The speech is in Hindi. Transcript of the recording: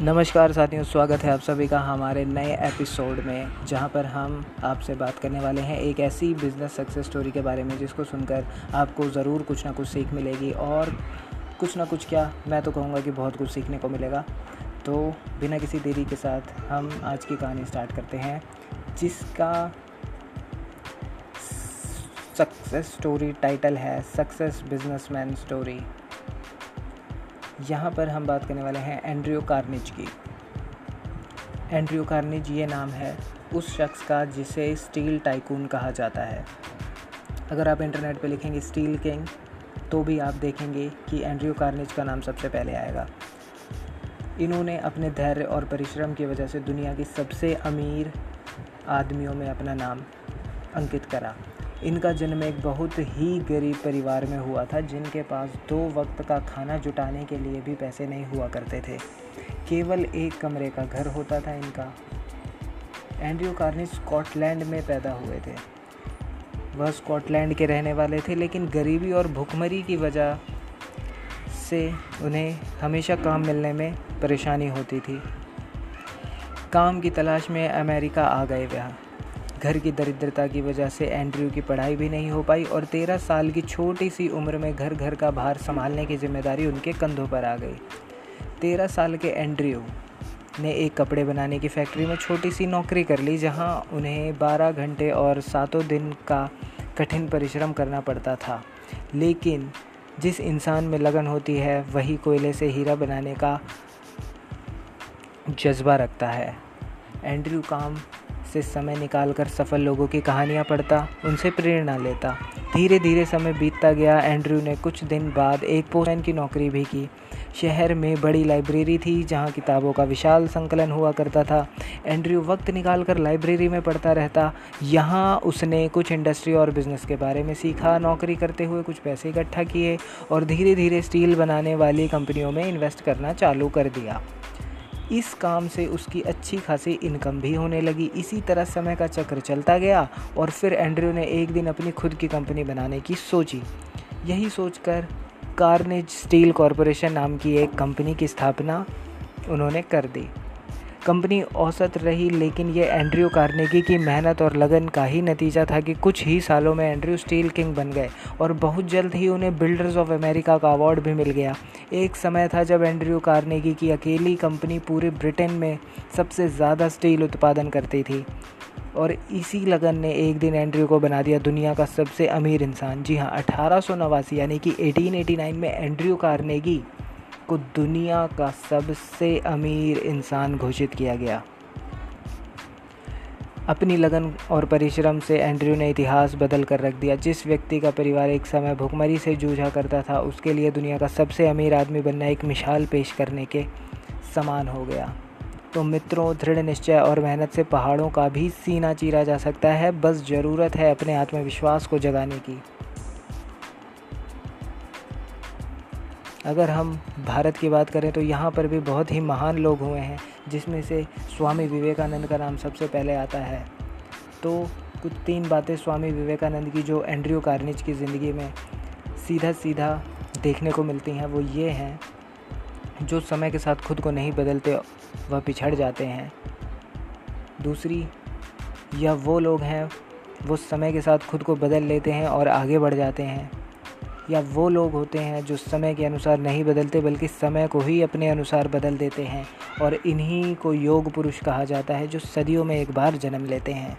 नमस्कार साथियों, स्वागत है आप सभी का हमारे नए एपिसोड में, जहाँ पर हम आपसे बात करने वाले हैं एक ऐसी बिज़नेस सक्सेस स्टोरी के बारे में, जिसको सुनकर आपको ज़रूर कुछ ना कुछ सीख मिलेगी और कुछ ना कुछ क्या मैं तो कहूँगा कि बहुत कुछ सीखने को मिलेगा। तो बिना किसी देरी के साथ हम आज की कहानी स्टार्ट करते हैं, जिसका सक्सेस स्टोरी टाइटल है सक्सेस बिजनेसमैन स्टोरी यहाँ पर हम बात करने वाले हैं एंड्रियो कार्निज की। एंड्रियो कार्निज ये नाम है उस शख्स का जिसे स्टील टाइकून कहा जाता है। अगर आप इंटरनेट पे लिखेंगे स्टील किंग तो भी आप देखेंगे कि एंड्रियो कार्निज का नाम सबसे पहले आएगा। इन्होंने अपने धैर्य और परिश्रम की वजह से दुनिया की सबसे अमीर आदमियों में अपना नाम अंकित करा। इनका जन्म एक बहुत ही गरीब परिवार में हुआ था, जिनके पास दो वक्त का खाना जुटाने के लिए भी पैसे नहीं हुआ करते थे। केवल एक कमरे का घर होता था इनका। एंड्रयू कार्नी स्कॉटलैंड में पैदा हुए थे। वह स्कॉटलैंड के रहने वाले थे, लेकिन गरीबी और भुखमरी की वजह से उन्हें हमेशा काम मिलने में परेशानी होती थी। काम की तलाश में अमेरिका आ गए वह। घर की दरिद्रता की वजह से एंड्रयू की पढ़ाई भी नहीं हो पाई और तेरह साल की छोटी सी उम्र में घर घर का भार संभालने की ज़िम्मेदारी उनके कंधों पर आ गई। तेरह साल के एंड्रयू ने एक कपड़े बनाने की फैक्ट्री में छोटी सी नौकरी कर ली, जहाँ उन्हें बारह घंटे और सातों दिन का कठिन परिश्रम करना पड़ता था। लेकिन जिस इंसान में लगन होती है, वही कोयले से हीरा बनाने का जज्बा रखता है। एंड्रयू काम से समय निकालकर सफल लोगों की कहानियाँ पढ़ता, उनसे प्रेरणा लेता। धीरे धीरे समय बीतता गया, एंड्रयू ने कुछ दिन बाद एक पोस्टमैन की नौकरी भी की। शहर में बड़ी लाइब्रेरी थी, जहाँ किताबों का विशाल संकलन हुआ करता था। एंड्रयू वक्त निकाल कर लाइब्रेरी में पढ़ता रहता। यहाँ उसने कुछ इंडस्ट्री और बिज़नेस के बारे में सीखा, नौकरी करते हुए कुछ पैसे इकट्ठा किए और धीरे धीरे स्टील बनाने वाली कंपनियों में इन्वेस्ट करना चालू कर दिया। इस काम से उसकी अच्छी खासी इनकम भी होने लगी। इसी तरह समय का चक्र चलता गया और फिर एंड्रयू ने एक दिन अपनी खुद की कंपनी बनाने की सोची। यही सोचकर कार्नेज स्टील कॉरपोरेशन नाम की एक कंपनी की स्थापना उन्होंने कर दी। कंपनी औसत रही, लेकिन ये एंड्रयू कार्नेगी की मेहनत और लगन का ही नतीजा था कि कुछ ही सालों में एंड्रयू स्टील किंग बन गए और बहुत जल्द ही उन्हें बिल्डर्स ऑफ़ अमेरिका का अवार्ड भी मिल गया। एक समय था जब एंड्रयू कार्नेगी की अकेली कंपनी पूरे ब्रिटेन में सबसे ज़्यादा स्टील उत्पादन करती थी। और इसी लगन ने एक दिन एंड्रयू को बना दिया दुनिया का सबसे अमीर इंसान। जी हाँ अठारह सौ नवासी, यानी कि 1889 में एंड्रयू कार्नेगी को दुनिया का सबसे अमीर इंसान घोषित किया गया। अपनी लगन और परिश्रम से एंड्रयू ने इतिहास बदल कर रख दिया। जिस व्यक्ति का परिवार एक समय भुखमरी से जूझा करता था, उसके लिए दुनिया का सबसे अमीर आदमी बनना एक मिसाल पेश करने के समान हो गया। तो मित्रों, दृढ़ निश्चय और मेहनत से पहाड़ों का भी सीना चीरा जा सकता है। बस ज़रूरत है अपने आत्मविश्वास को जगाने की। अगर हम भारत की बात करें तो यहाँ पर भी बहुत ही महान लोग हुए हैं, जिसमें से स्वामी विवेकानंद का नाम सबसे पहले आता है। तो कुछ तीन बातें स्वामी विवेकानंद की जो एंड्रयू कार्निज की ज़िंदगी में सीधा सीधा देखने को मिलती हैं, वो ये हैं, जो समय के साथ खुद को नहीं बदलते, वह पिछड़ जाते हैं। दूसरी, या वो लोग हैं, वो समय के साथ खुद को बदल लेते हैं और आगे बढ़ जाते हैं। या वो लोग होते हैं जो समय के अनुसार नहीं बदलते, बल्कि समय को ही अपने अनुसार बदल देते हैं और इन्हीं को योग पुरुष कहा जाता है जो सदियों में एक बार जन्म लेते हैं।